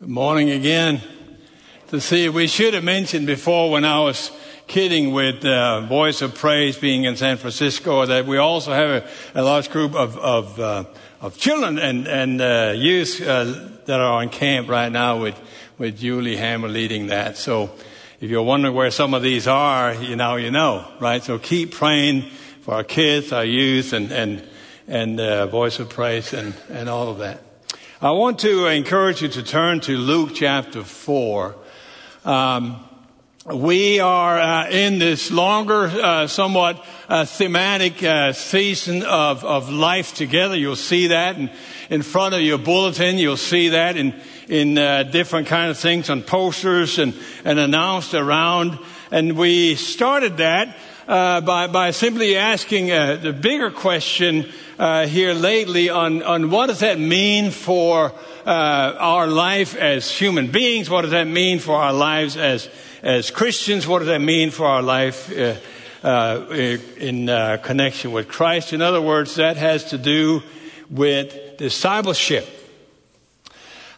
Good morning again. To see, we should have mentioned before when I was kidding with uh, Voice of Praise being in San Francisco that we also have a, a large group of of, uh, of children and and uh, youth uh, that are on camp right now with with Julie Hammer leading that. So, if you're wondering where some of these are, you know, you know, right? So keep praying for our kids, our youth, and and and uh, Voice of Praise and and all of that. I want to encourage you to turn to Luke chapter 4. Um, we are uh, in this longer, uh, somewhat uh, thematic uh, season of, of life together. You'll see that in, in front of your bulletin. You'll see that in, in uh, different kind of things on posters and, and announced around. And we started that uh, by, by simply asking the bigger question uh, here lately on, on what does that mean for uh, our life as human beings? What does that mean for our lives as, as Christians? What does that mean for our life uh, uh in uh, connection with Christ? In other words, that has to do with discipleship.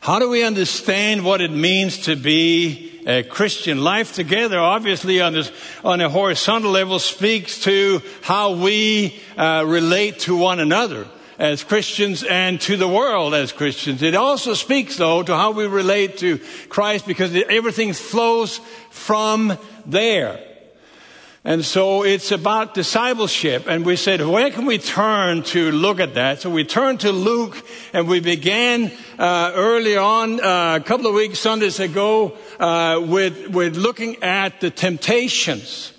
How do we understand what it means to be a Christian life together, obviously on, this, on a horizontal level, speaks to how we uh, relate to one another as Christians and to the world as Christians. It also speaks, though, to how we relate to Christ because everything flows from there. And so it's about discipleship. And we said, where can we turn to look at that? So we turned to Luke and we began uh, early on, uh, a couple of weeks, Sundays ago, uh, with, with looking at the temptations.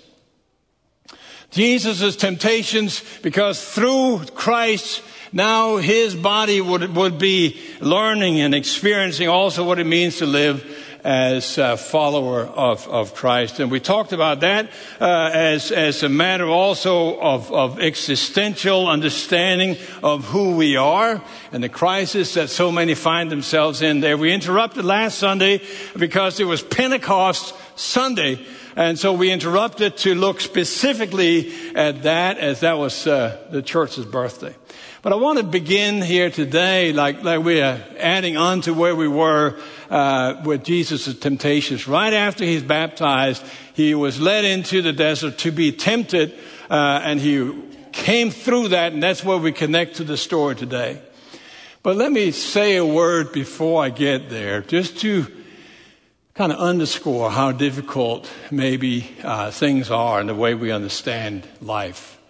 Jesus' temptations, because through Christ, now his body would, would be learning and experiencing also what it means to live as a follower of, of Christ. And we talked about that uh, as, as a matter also of, of existential understanding of who we are and the crisis that so many find themselves in there. We interrupted last Sunday because it was Pentecost Sunday. And so we interrupted to look specifically at that as that was uh, the church's birthday. But I want to begin here today, like, like we are adding on to where we were uh, with Jesus' temptations. Right after he's baptized, he was led into the desert to be tempted, uh, and he came through that, and that's where we connect to the story today. But let me say a word before I get there, just to kind of underscore how difficult maybe uh, things are in the way we understand life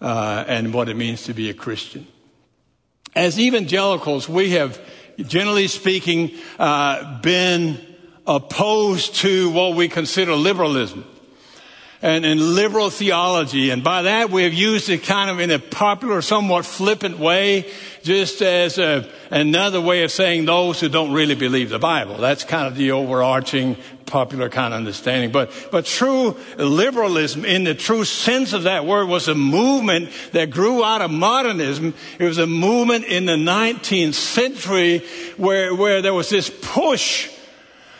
uh, and what it means to be a Christian. As evangelicals, we have, generally speaking, uh, been opposed to what we consider liberalism and, and liberal theology. And by that, we have used it kind of in a popular, somewhat flippant way, just as a, another way of saying those who don't really believe the Bible. That's kind of the overarching popular kind of understanding. But, but true liberalism in the true sense of that word was a movement that grew out of modernism. It was a movement in the 19th century where, where there was this push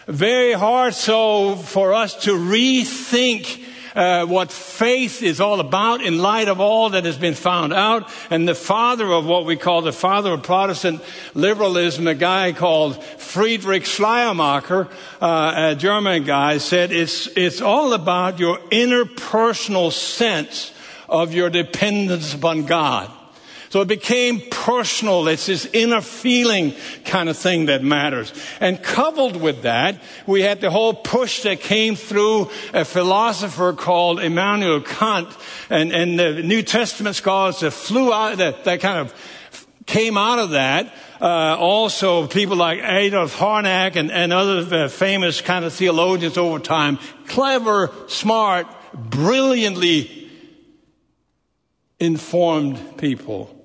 very hard so for us to rethink uh, what faith is all about in light of all that has been found out. And the father of what we call the father of Protestant liberalism, a guy called Friedrich Schleiermacher, uh, a German guy, said it's, it's all about your interpersonal sense of your dependence upon God. So it became personal. It's this inner feeling kind of thing that matters. And coupled with that, we had the whole push that came through a philosopher called Immanuel Kant and, and the New Testament scholars that flew out, that, that kind of came out of that. Uh, also, people like Adolf Harnack and, and other uh, famous kind of theologians over time, clever, smart, brilliantly informed people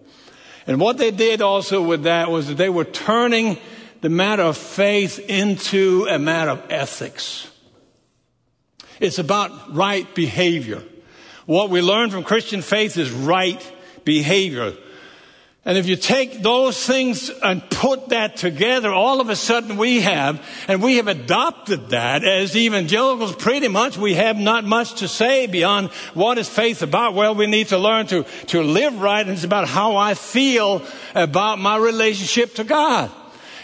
and what they did also with that was that they were turning the matter of faith into a matter of ethics. It's about right behavior. What we learn from Christian faith is right behavior. And if you take those things and put that together, all of a sudden we have, and we have adopted that as evangelicals pretty much, we have not much to say beyond what is faith about. Well, we need to learn to, to live right, and it's about how I feel about my relationship to God.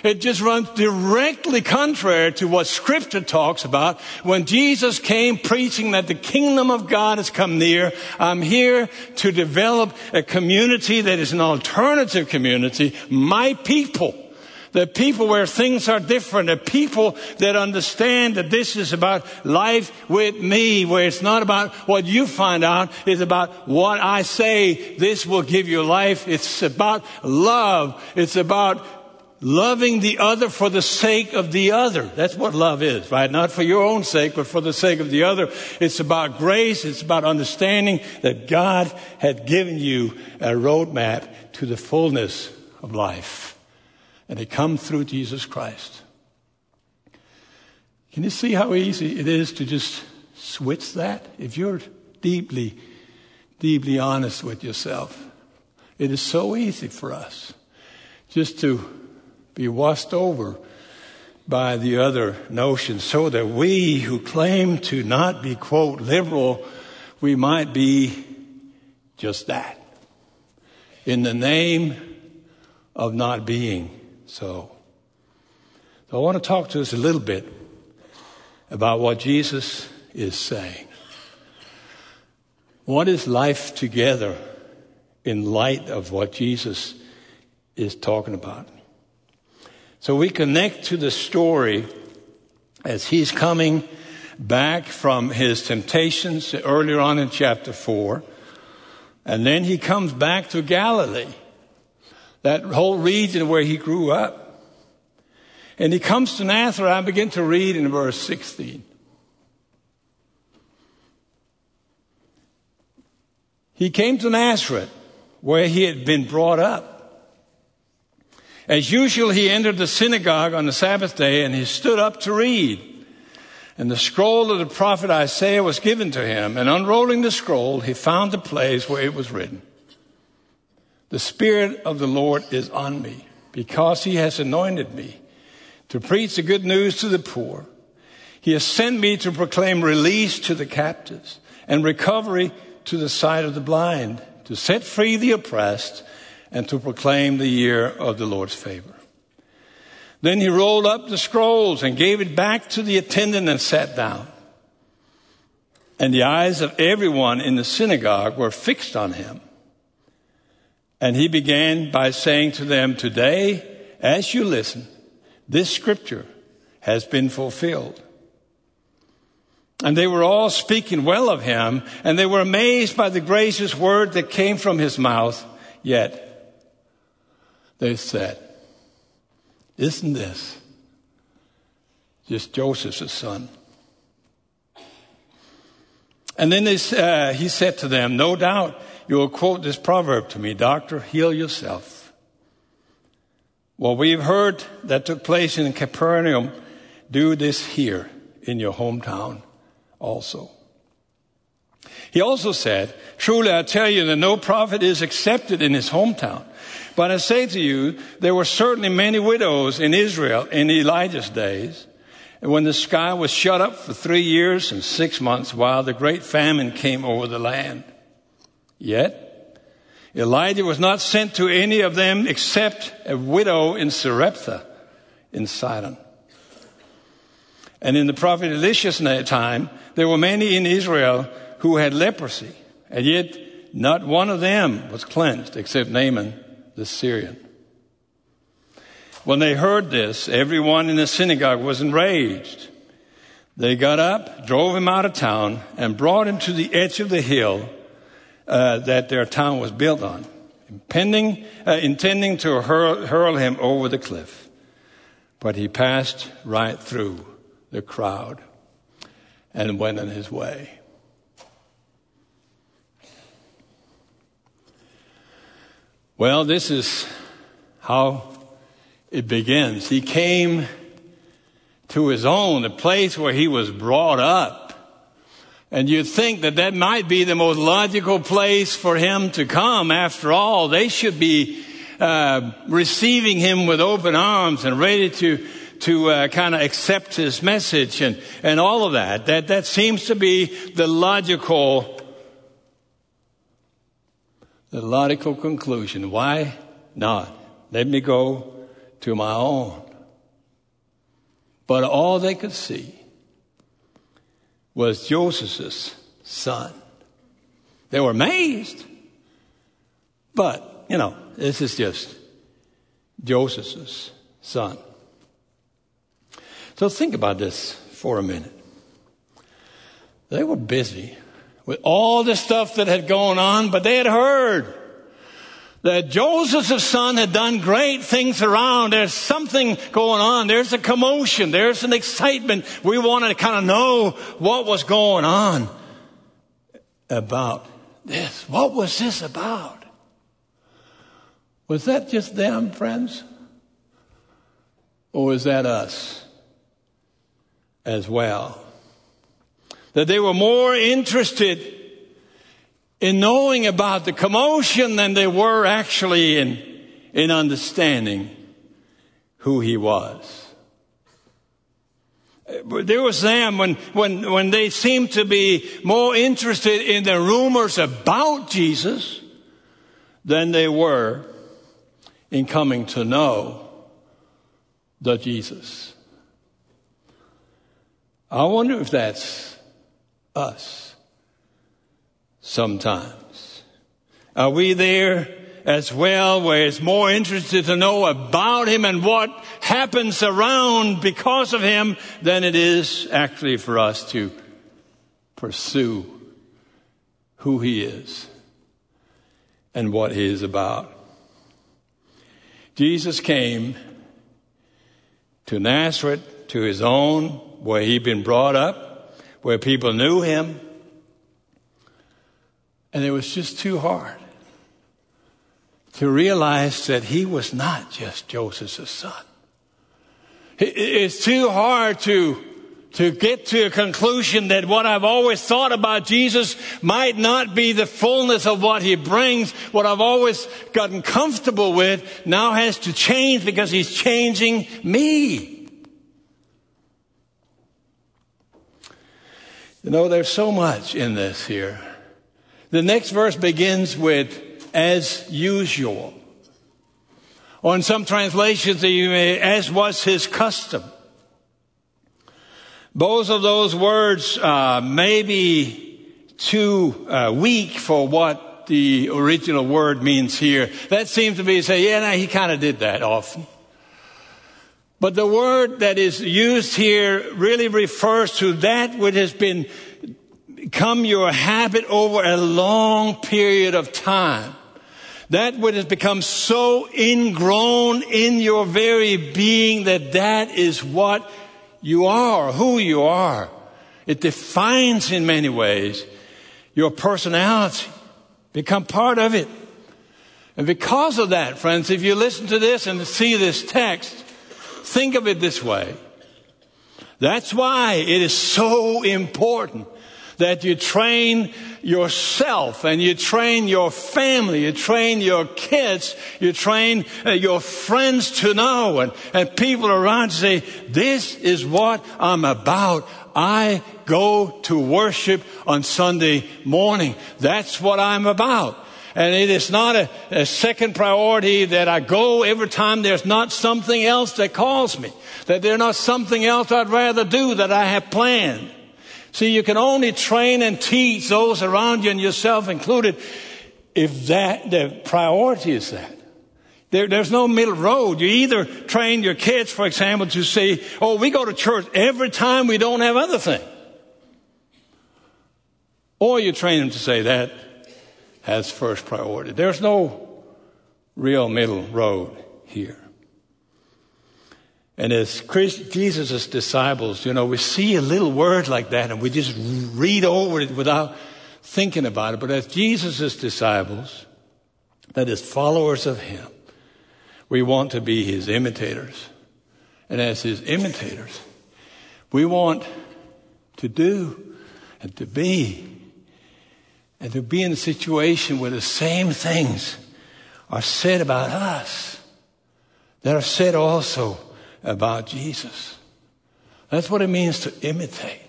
It just runs directly contrary to what scripture talks about. When Jesus came preaching that the kingdom of God has come near, I'm here to develop a community that is an alternative community, my people. The people where things are different, the people that understand that this is about life with me, where it's not about what you find out, it's about what I say, this will give you life. It's about love. It's about loving the other for the sake of the other. That's what love is, right? Not for your own sake, but for the sake of the other. It's about grace. It's about understanding that God had given you a roadmap to the fullness of life. And it comes through Jesus Christ. Can you see how easy it is to just switch that? If you're deeply, deeply honest with yourself, it is so easy for us just to be washed over by the other notions so that we who claim to not be, quote, liberal, we might be just that in the name of not being so, so I want to talk to us a little bit about what Jesus is saying. What is life together in light of what Jesus is talking about? So we connect to the story as he's coming back from his temptations earlier on in chapter 4. And then he comes back to Galilee that whole region where he grew up. And he comes to Nazareth. I begin to read in verse 16. He came to Nazareth, where he had been brought up. As usual, he entered the synagogue on the Sabbath day and he stood up to read. And the scroll of the prophet Isaiah was given to him. And unrolling the scroll, he found the place where it was written the Spirit of the Lord is on me because he has anointed me to preach the good news to the poor. He has sent me to proclaim release to the captives and recovery to the sight of the blind, to set free the oppressed, and to proclaim the year of the Lord's favor. Then he rolled up the scrolls and gave it back to the attendant and sat down. And the eyes of everyone in the synagogue were fixed on him. And he began by saying to them, Today, as you listen, this scripture has been fulfilled. And they were all speaking well of him, and they were amazed by the gracious word that came from his mouth. Yet, they said, Isn't this just Joseph's son? And then they, uh, he said to them, No doubt you will quote this proverb to me, Doctor, heal yourself. What we've heard that took place in Capernaum, do this here in your hometown also. He also said, Truly I tell you that no prophet is accepted in his hometown. But I say to you, there were certainly many widows in Israel in Elijah's days, and when the sky was shut up for three years and six months while the great famine came over the land. Yet, Elijah was not sent to any of them except a widow in Sarepta in Sidon. And in the prophet Elisha's time, there were many in Israel who had leprosy, and yet not one of them was cleansed except Naaman the Syrian. When they heard this, everyone in the synagogue was enraged. They got up, drove him out of town, and brought him to the edge of the hill uh, that their town was built on, impending, uh, intending to hurl, hurl him over the cliff. But he passed right through the crowd and went on his way. Well, this is how it begins. He came to his own, the place where he was brought up. And you'd think that that might be the most logical place for him to come. After all, they should be uh, receiving him with open arms and ready to to uh, kind of accept his message and and all of that. That that seems to be the logical the logical conclusion. Why not? Let me go to my own. But all they could see was Joseph's son. They were amazed. But, you know, this is just Joseph's son. So think about this for a minute. They were busy with all the stuff that had gone on, but they had heard that Joseph's son had done great things around. There's something going on. There's a commotion. There's an excitement. We wanted to kind of know what was going on about this. What was this about? Was that just them, friends? Or was that us as well? That they were more interested in knowing about the commotion than they were actually in, in understanding who he was. There was them when, when, when they seemed to be more interested in the rumors about Jesus than they were in coming to know the Jesus. I wonder if that's us sometimes. Are we there as well where it's more interested to know about him and what happens around because of him than it is actually for us to pursue who he is and what he is about. Jesus came to Nazareth, to his own, where he'd been brought up, where people knew him. And it was just too hard to realize that he was not just Joseph's son. It's too hard to, to get to a conclusion that what I've always thought about Jesus might not be the fullness of what he brings. What I've always gotten comfortable with now has to change because he's changing me. You know, there's so much in this here. The next verse begins with, as usual. Or in some translations, as was his custom. Both of those words uh, may be too uh, weak for what the original word means here. That seems to be say, yeah, no, he kind of did that often. But the word that is used here really refers to that which has been become your habit over a long period of time. That which has become so ingrown in your very being that that is what you are, who you are. It defines in many ways your personality. Become part of it. And because of that, friends, if you listen to this and see this text, think of it this way. That's why it is so important that you train yourself and you train your family, you train your kids, you train uh, your friends to know and, and people around say, this is what I'm about. I go to worship on Sunday morning. That's what I'm about. And it is not a, a, second priority that I go every time there's not something else that calls me, that there's not something else I'd rather do that I have planned. See, you can only train and teach those around you and yourself included if that, the priority is that. There, there's no middle road. You either train your kids, for example, to say, oh, we go to church every time we don't have other things. Or you train them to say that has first priority. There's no real middle road here. And as Jesus' disciples, you know, we see a little word like that and we just read over it without thinking about it. But as Jesus' disciples, that is followers of Him, we want to be His imitators. And as His imitators, we want to do and to be and to be in a situation where the same things are said about us that are said also about Jesus. That's what it means to imitate.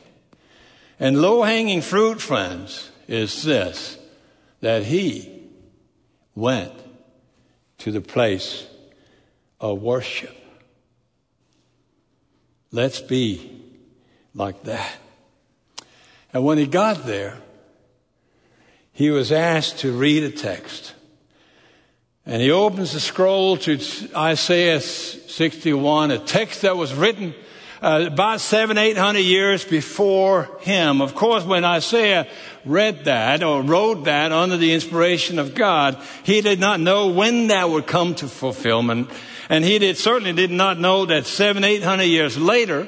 And low hanging fruit, friends, is this that he went to the place of worship. Let's be like that. And when he got there, he was asked to read a text. And he opens the scroll to Isaiah 61, a text that was written uh, about seven, eight hundred years before him. Of course, when Isaiah read that or wrote that under the inspiration of God, he did not know when that would come to fulfillment. And he did, certainly did not know that seven, eight hundred years later,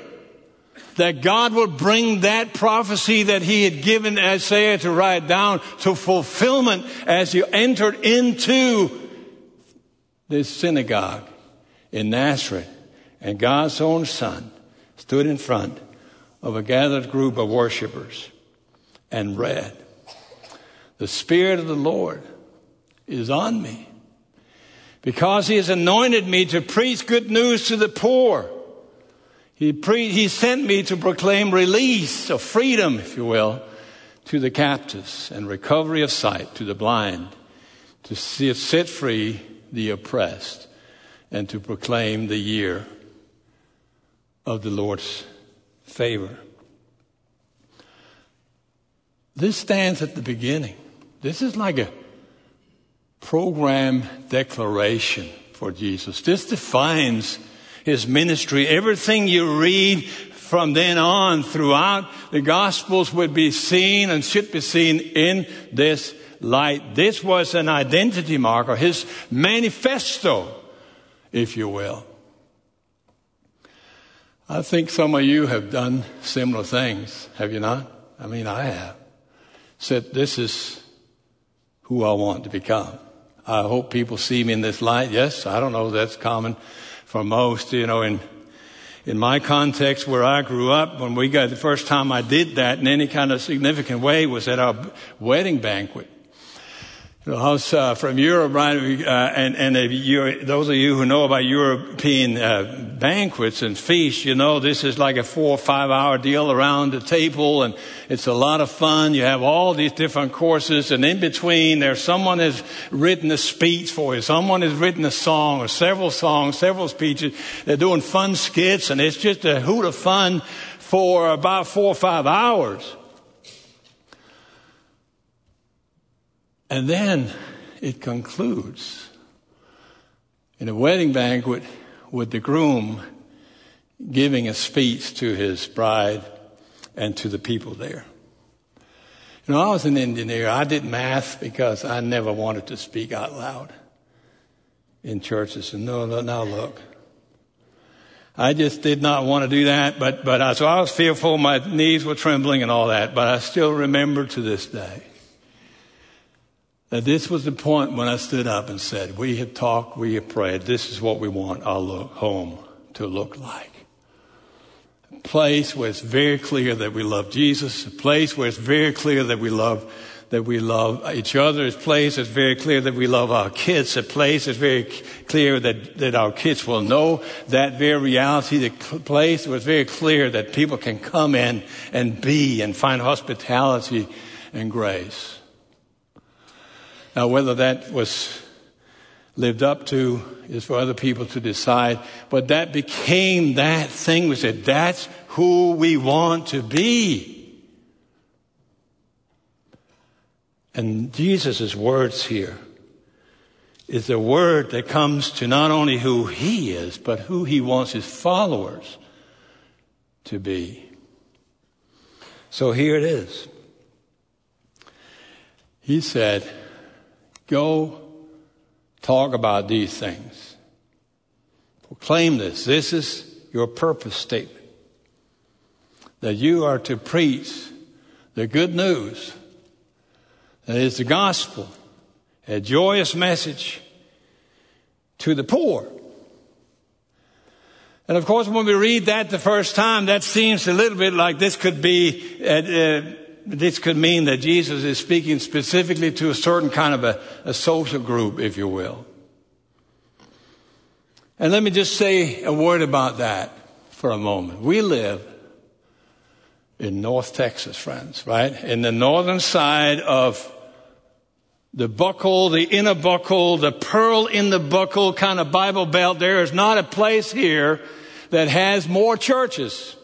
that God would bring that prophecy that he had given Isaiah to write down to fulfillment as he entered into this synagogue in Nazareth. And God's own son stood in front of a gathered group of worshipers and read, The Spirit of the Lord is on me because he has anointed me to preach good news to the poor. He, pre- he sent me to proclaim release of freedom, if you will, to the captives and recovery of sight to the blind, to see, set free the oppressed, and to proclaim the year of the Lord's favor. This stands at the beginning. This is like a program declaration for Jesus. This defines his ministry. Everything you read from then on throughout the Gospels would be seen and should be seen in this light. This was an identity marker, his manifesto, if you will. I think some of you have done similar things, have you not? I mean, I have. Said, this is who I want to become. I hope people see me in this light. Yes, I don't know, that's common for most, you know, in, in my context where I grew up, when we got the first time I did that in any kind of significant way was at our wedding banquet. Uh, from Europe, right? Uh, and and you, those of you who know about European uh, banquets and feasts, you know this is like a four or five hour deal around the table, and it's a lot of fun. You have all these different courses, and in between, there's someone has written a speech for you, someone has written a song, or several songs, several speeches. They're doing fun skits, and it's just a hoot of fun for about four or five hours. And then it concludes in a wedding banquet with the groom giving a speech to his bride and to the people there. You know, I was an engineer. I did math because I never wanted to speak out loud in churches. And no, no, now look. I just did not want to do that, but, but I, so I was fearful. My knees were trembling and all that, but I still remember to this day that this was the point when I stood up and said, We have talked, we have prayed. This is what we want our home to look like. A place where it's very clear that we love Jesus, a place where it's very clear that we love that we love each other, a place that's very clear that we love our kids, a place that's very clear that, that our kids will know that very reality, the place it's very clear that people can come in and be and find hospitality and grace. Now, whether that was lived up to is for other people to decide, but that became that thing. We said, that's who we want to be. And Jesus' words here is a word that comes to not only who he is, but who he wants his followers to be. So here it is. He said, Go talk about these things. Proclaim this. This is your purpose statement. That you are to preach the good news. That is the gospel. A joyous message to the poor. And of course, when we read that the first time, that seems a little bit like this could be uh, uh, this could mean that Jesus is speaking specifically to a certain kind of a, a social group, if you will. And let me just say a word about that for a moment. We live in North Texas, friends, right? In the northern side of the buckle, the inner buckle, the pearl in the buckle kind of Bible belt. There is not a place here that has more churches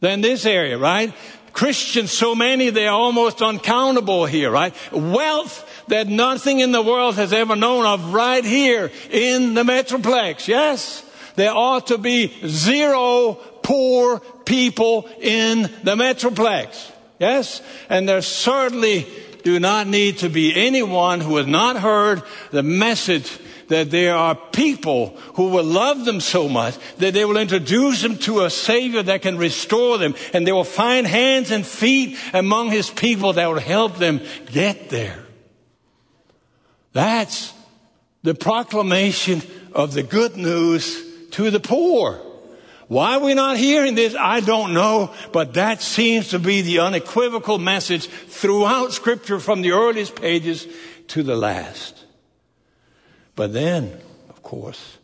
than this area, right? Christians, so many, they're almost uncountable here, right? Wealth that nothing in the world has ever known of right here in the Metroplex. Yes? There ought to be zero poor people in the Metroplex. Yes? And there certainly do not need to be anyone who has not heard the message that there are people who will love them so much that they will introduce them to a Savior that can restore them and they will find hands and feet among His people that will help them get there. That's the proclamation of the good news to the poor. Why are we not hearing this? I don't know, but that seems to be the unequivocal message throughout scripture from the earliest pages to the last. But then, of course,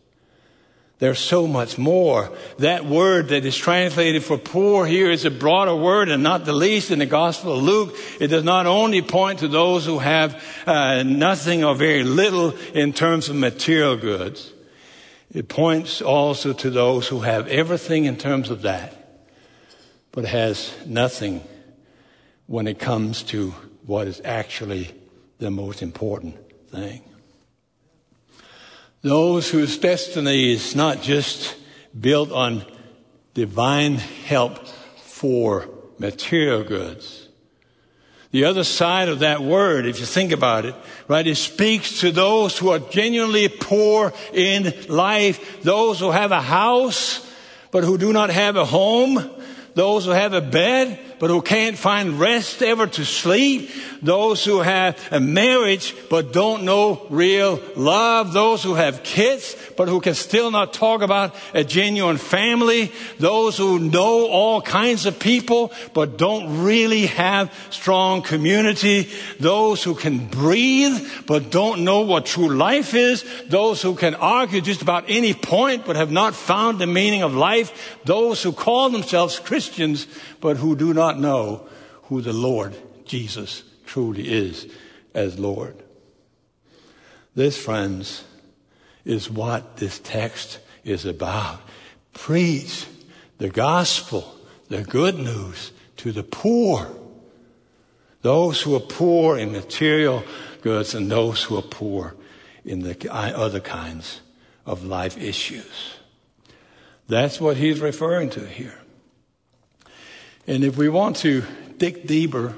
there's so much more. That word that is translated for poor here is a broader word and not the least in the Gospel of Luke. It does not only point to those who have uh, nothing or very little in terms of material goods. It points also to those who have everything in terms of that, but has nothing when it comes to what is actually the most important thing. Those whose destiny is not just built on divine help for material goods. The other side of that word, if you think about it, right, it speaks to those who are genuinely poor in life, those who have a house, but who do not have a home, those who have a bed, but who can't find rest ever to sleep, those who have a marriage but don't know real love, those who have kids but who can still not talk about a genuine family, those who know all kinds of people but don't really have strong community, those who can breathe but don't know what true life is, those who can argue just about any point but have not found the meaning of life, those who call themselves Christians but who do not know who the Lord Jesus truly is as Lord. This, friends, is what this text is about. Preach the gospel, the good news to the poor. Those who are poor in material goods and those who are poor in the other kinds of life issues. That's what he's referring to here. And if we want to dig deeper,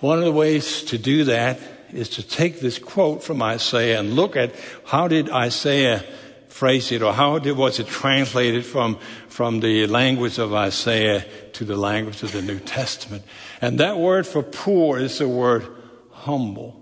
one of the ways to do that is to take this quote from Isaiah and look at how did Isaiah phrase it or how did, was it translated from, from the language of Isaiah to the language of the New Testament. And that word for poor is the word humble.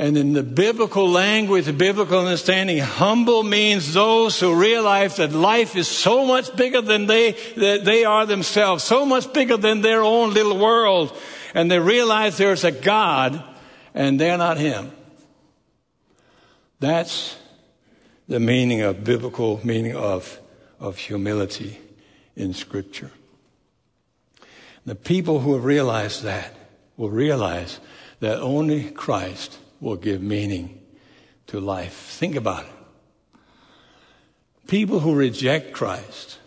And in the biblical language, the biblical understanding, humble means those who realize that life is so much bigger than they, that they are themselves, so much bigger than their own little world. And they realize there's a God and they're not Him. That's the meaning of biblical meaning of, of humility in Scripture. The people who have realized that will realize that only Christ will give meaning to life. Think about it. People who reject Christ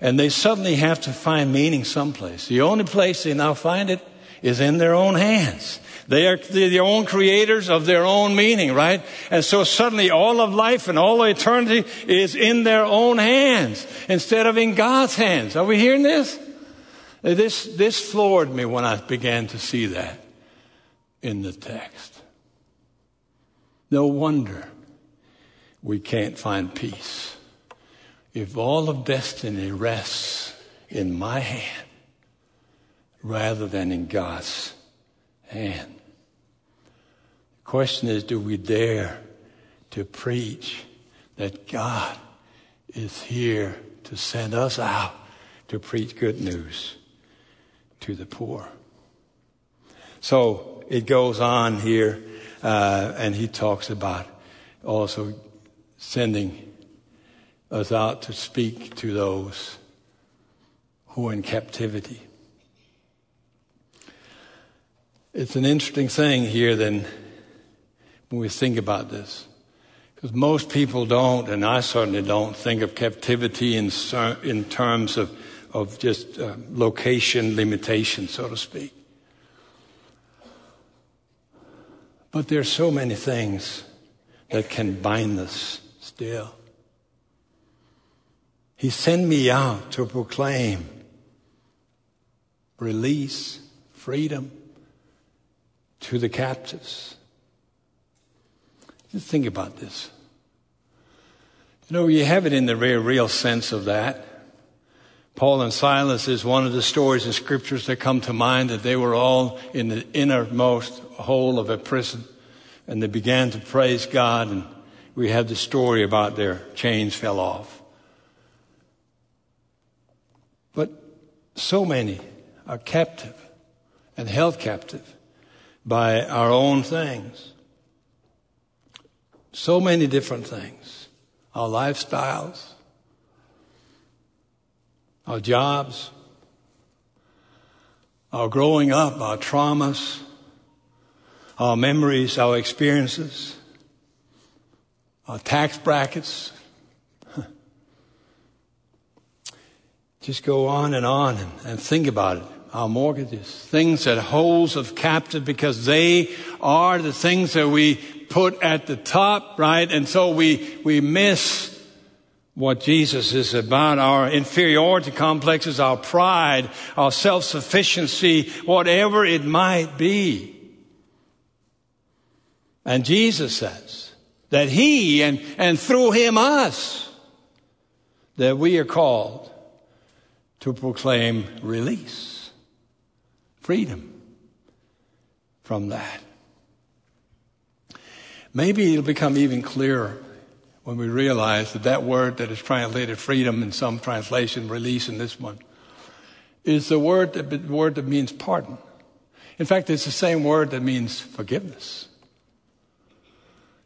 and they suddenly have to find meaning someplace. The only place they now find it is in their own hands. They are the own creators of their own meaning, right? And so suddenly all of life and all of eternity is in their own hands instead of in God's hands. Are we hearing this? This, this floored me when I began to see that in the text. No wonder we can't find peace. If all of destiny rests in my hand rather than in God's hand. The question is do we dare to preach that God is here to send us out to preach good news to the poor? So it goes on here uh, and he talks about also sending us out to speak to those who are in captivity. It's an interesting thing here then when we think about this. Because most people don't, and I certainly don't, think of captivity in, in terms of, of just uh, location limitation, so to speak. But there's so many things that can bind us still. He sent me out to proclaim release, freedom to the captives. Just think about this. You know, you have it in the very real sense of that. Paul and Silas is one of the stories in scriptures that come to mind that they were all in the innermost hole of a prison and they began to praise God and we have the story about their chains fell off. But so many are captive and held captive by our own things. So many different things. Our lifestyles, our jobs, our growing up, our traumas, our memories, our experiences, our tax brackets. Just go on and on and, and think about it. Our mortgages, things that holds us captive because they are the things that we put at the top, right? And so we, we miss what Jesus is about, our inferiority complexes, our pride, our self-sufficiency, whatever it might be. And Jesus says that He and, and through Him us, that we are called to proclaim release, freedom from that. Maybe it'll become even clearer when we realize that that word that is translated freedom in some translation, release in this one, is the word that, word that means pardon. In fact, it's the same word that means forgiveness.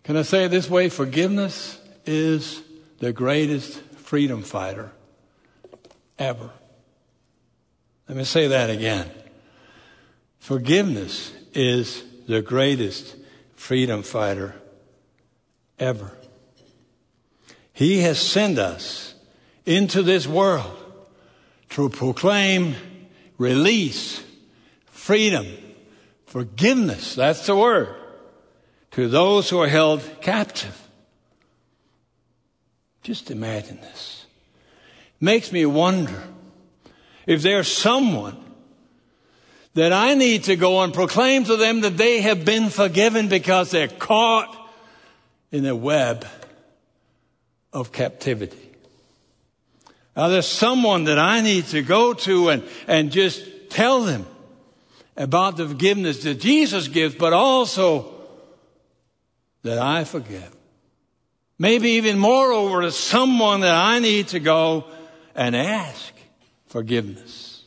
Can I say it this way? Forgiveness is the greatest freedom fighter ever. Let me say that again. Forgiveness is the greatest freedom fighter ever. He has sent us into this world to proclaim release, freedom, forgiveness. That's the word to those who are held captive. Just imagine this. Makes me wonder if there's someone that I need to go and proclaim to them that they have been forgiven because they're caught in a web of captivity. Now there's someone that I need to go to and, and just tell them about the forgiveness that Jesus gives, but also that I forgive. Maybe even moreover to someone that I need to go and ask forgiveness.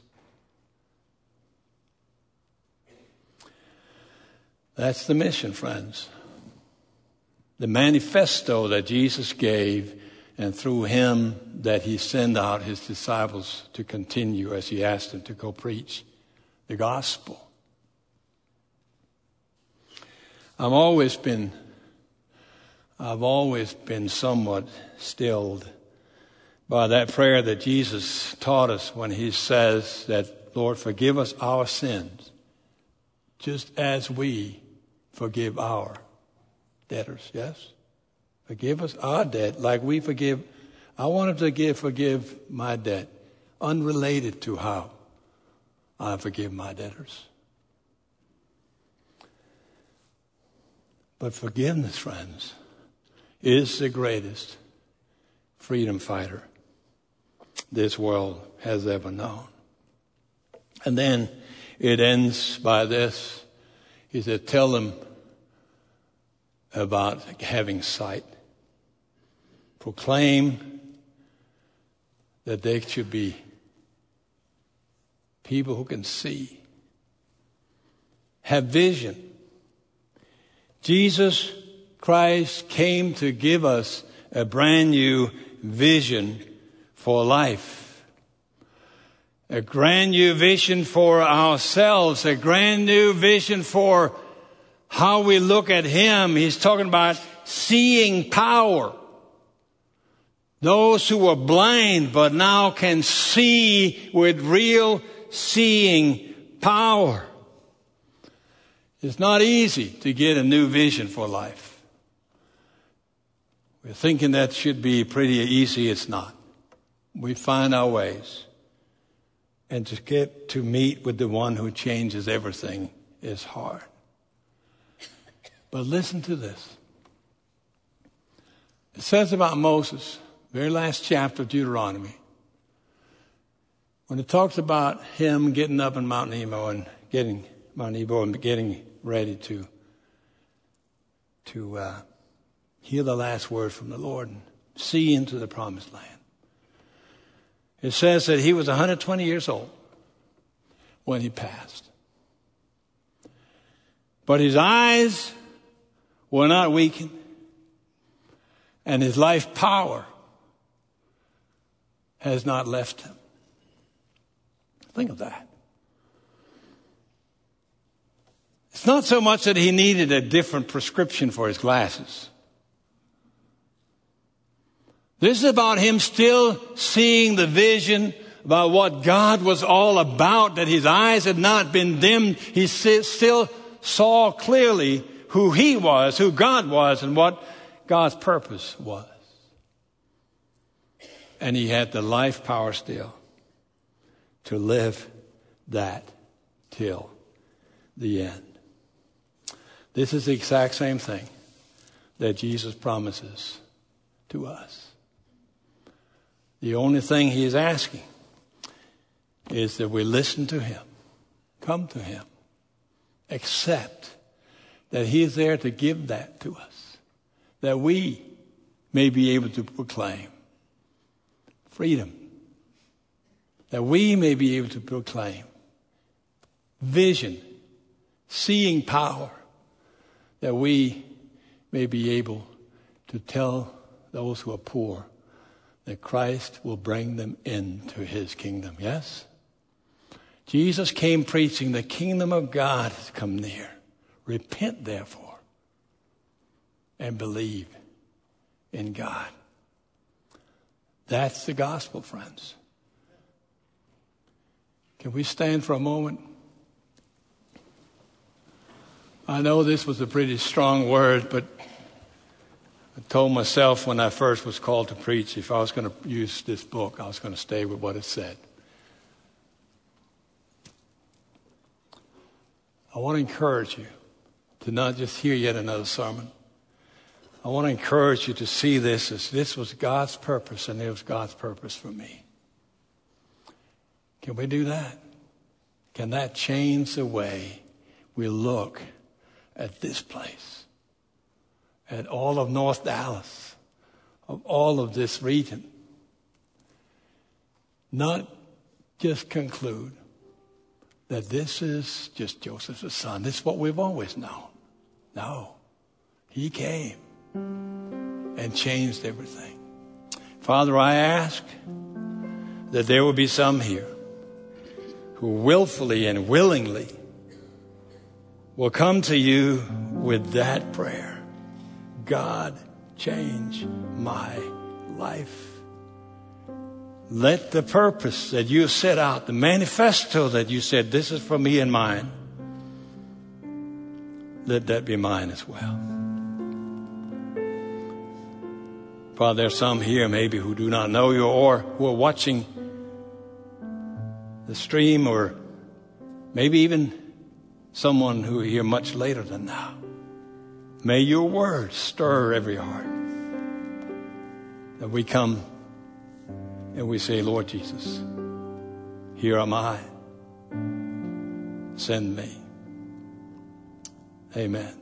That's the mission, friends. The manifesto that Jesus gave, and through him that he sent out his disciples to continue as he asked them to go preach the gospel. I've always been I've always been somewhat stilled by that prayer that Jesus taught us when he says that, Lord, forgive us our sins, just as we forgive our debtors. Yes? Forgive us our debt like we forgive. I want him to give, forgive my debt, unrelated to how I forgive my debtors. But forgiveness, friends, is the greatest freedom fighter this world has ever known. And then it ends by this. He said, tell them about having sight. Proclaim that they should be people who can see, have vision. Jesus Christ came to give us a brand new vision for life. A brand new vision for ourselves, a brand new vision for how we look at Him. He's talking about seeing power. Those who were blind but now can see with real seeing power. It's not easy to get a new vision for life. We're thinking that should be pretty easy. It's not. We find our ways. And to get to meet with the one who changes everything is hard. But listen to this. It says about Moses, very last chapter of Deuteronomy, when it talks about him getting up in Mount Nebo and getting Mount Nebo and getting ready to to uh, hear the last word from the Lord and see into the promised land. It says that he was 120 years old when he passed. But his eyes were not weakened, and his life power has not left him. Think of that. It's not so much that he needed a different prescription for his glasses. This is about him still seeing the vision about what God was all about, that his eyes had not been dimmed. He still saw clearly who he was, who God was, and what God's purpose was. And he had the life power still to live that till the end. This is the exact same thing that Jesus promises to us. The only thing he is asking is that we listen to him, come to him, accept that he is there to give that to us, that we may be able to proclaim freedom, that we may be able to proclaim vision, seeing power, that we may be able to tell those who are poor that Christ will bring them into his kingdom. Yes? Jesus came preaching the kingdom of God has come near. Repent, therefore, and believe in God. That's the gospel, friends. Can we stand for a moment? I know this was a pretty strong word, but I told myself when I first was called to preach, if I was going to use this book, I was going to stay with what it said. I want to encourage you to not just hear yet another sermon. I want to encourage you to see this as this was God's purpose and it was God's purpose for me. Can we do that? Can that change the way we look at this place? At all of North Dallas, of all of this region? Not just conclude, that this is just Joseph's son. This is what we've always known. No. He came and changed everything. Father, I ask that there will be some here who willfully and willingly will come to you with that prayer. God, change my life. Let the purpose that you set out, the manifesto that you said, this is for me and mine, let that be mine as well. Father, there's some here maybe who do not know you or who are watching the stream or maybe even someone who are here much later than now. May your words stir every heart that we come and we say, Lord Jesus, here am I. Send me. Amen.